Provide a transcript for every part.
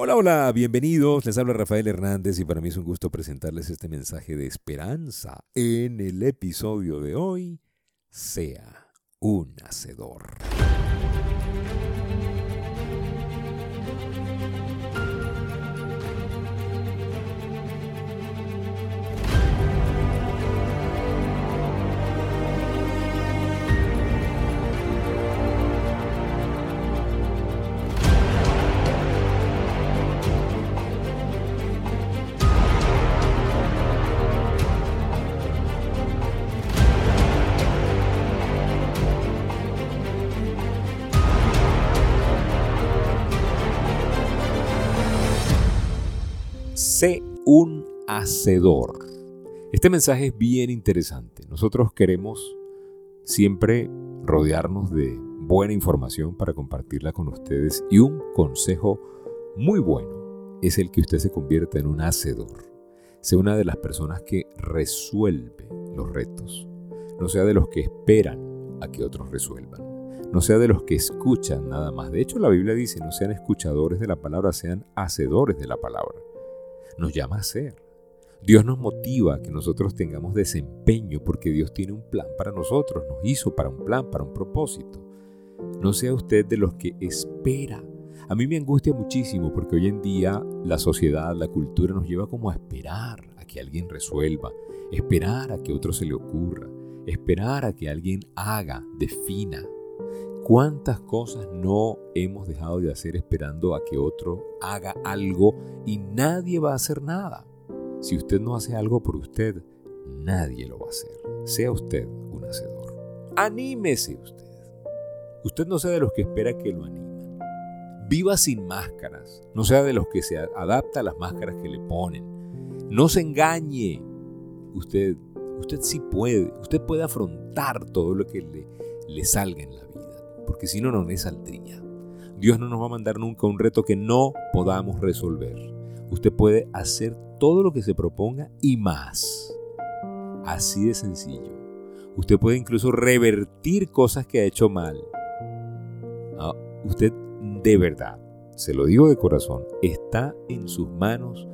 Hola, hola, bienvenidos. Les habla Rafael Hernández y para mí es un gusto presentarles este mensaje de esperanza en el episodio de hoy. Sea un hacedor. Sé un hacedor. Este mensaje es bien interesante. Nosotros queremos siempre rodearnos de buena información para compartirla con ustedes y un consejo muy bueno es el que usted se convierta en un hacedor. Sea una de las personas que resuelve los retos. No sea de los que esperan a que otros resuelvan. No sea de los que escuchan nada más. De hecho, la Biblia dice, no sean escuchadores de la palabra, sean hacedores de la palabra nos llama a ser. Dios nos motiva a que nosotros tengamos desempeño porque Dios tiene un plan para nosotros, nos hizo para un plan, para un propósito. No sea usted de los que espera. A mí me angustia muchísimo porque hoy en día la sociedad, la cultura nos lleva como a esperar a que alguien resuelva, esperar a que otro se le ocurra, esperar a que alguien haga, defina, ¿Cuántas cosas no hemos dejado de hacer esperando a que otro haga algo y nadie va a hacer nada? Si usted no hace algo por usted, nadie lo va a hacer. Sea usted un hacedor. Anímese usted. Usted no sea de los que espera que lo animen. Viva sin máscaras. No sea de los que se adapta a las máscaras que le ponen. No se engañe. Usted, usted sí puede. Usted puede afrontar todo lo que le, le salga en la vida porque si no, no le saldría. Dios no nos va a mandar nunca un reto que no podamos resolver. Usted puede hacer todo lo que se proponga y más. Así de sencillo. Usted puede incluso revertir cosas que ha hecho mal. Ah, usted de verdad, se lo digo de corazón, está en sus manos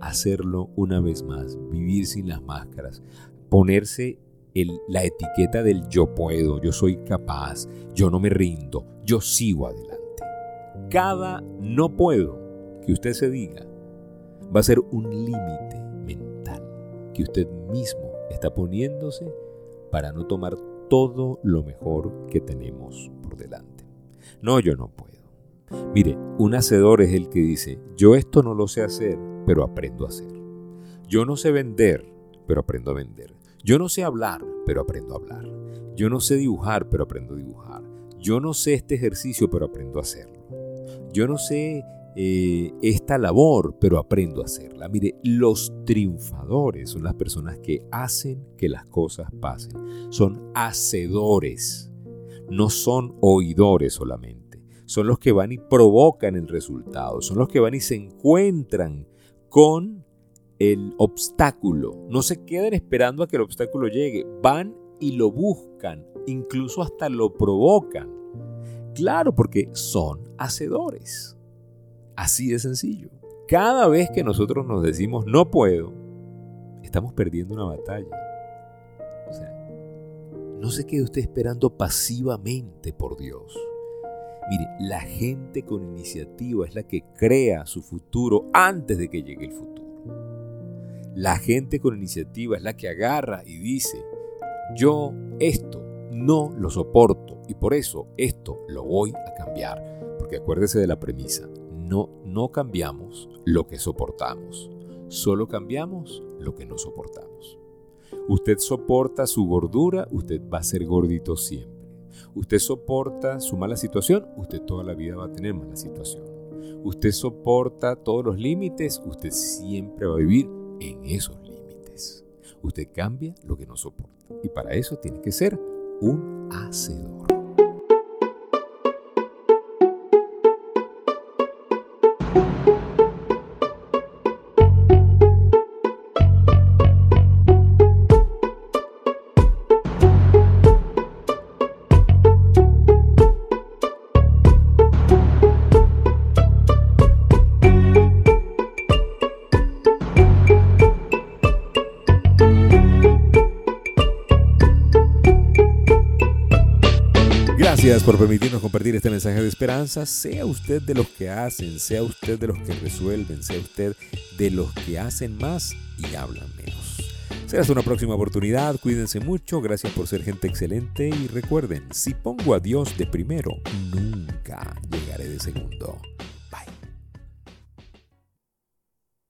hacerlo una vez más, vivir sin las máscaras, ponerse la etiqueta del yo puedo, yo soy capaz, yo no me rindo, yo sigo adelante. Cada no puedo que usted se diga va a ser un límite mental que usted mismo está poniéndose para no tomar todo lo mejor que tenemos por delante. No, yo no puedo. Mire, un hacedor es el que dice, yo esto no lo sé hacer, pero aprendo a hacer. Yo no sé vender, pero aprendo a vender. Yo no sé hablar, pero aprendo a hablar. Yo no sé dibujar, pero aprendo a dibujar. Yo no sé este ejercicio, pero aprendo a hacerlo. Yo no sé eh, esta labor, pero aprendo a hacerla. Mire, los triunfadores son las personas que hacen que las cosas pasen. Son hacedores, no son oidores solamente. Son los que van y provocan el resultado. Son los que van y se encuentran con el obstáculo. No se quedan esperando a que el obstáculo llegue. Van y lo buscan, incluso hasta lo provocan. Claro, porque son hacedores. Así de sencillo. Cada vez que nosotros nos decimos no puedo, estamos perdiendo una batalla. O sea, no se quede usted esperando pasivamente por Dios. Mire, la gente con iniciativa es la que crea su futuro antes de que llegue el futuro. La gente con iniciativa es la que agarra y dice, yo esto no lo soporto y por eso esto lo voy a cambiar. Porque acuérdese de la premisa, no, no cambiamos lo que soportamos, solo cambiamos lo que no soportamos. Usted soporta su gordura, usted va a ser gordito siempre. Usted soporta su mala situación, usted toda la vida va a tener mala situación. Usted soporta todos los límites, usted siempre va a vivir en esos límites. Usted cambia lo que no soporta. Y para eso tiene que ser un hacedor. Gracias por permitirnos compartir este mensaje de esperanza. Sea usted de los que hacen, sea usted de los que resuelven, sea usted de los que hacen más y hablan menos. Será una próxima oportunidad. Cuídense mucho. Gracias por ser gente excelente. Y recuerden, si pongo a Dios de primero, nunca llegaré de segundo.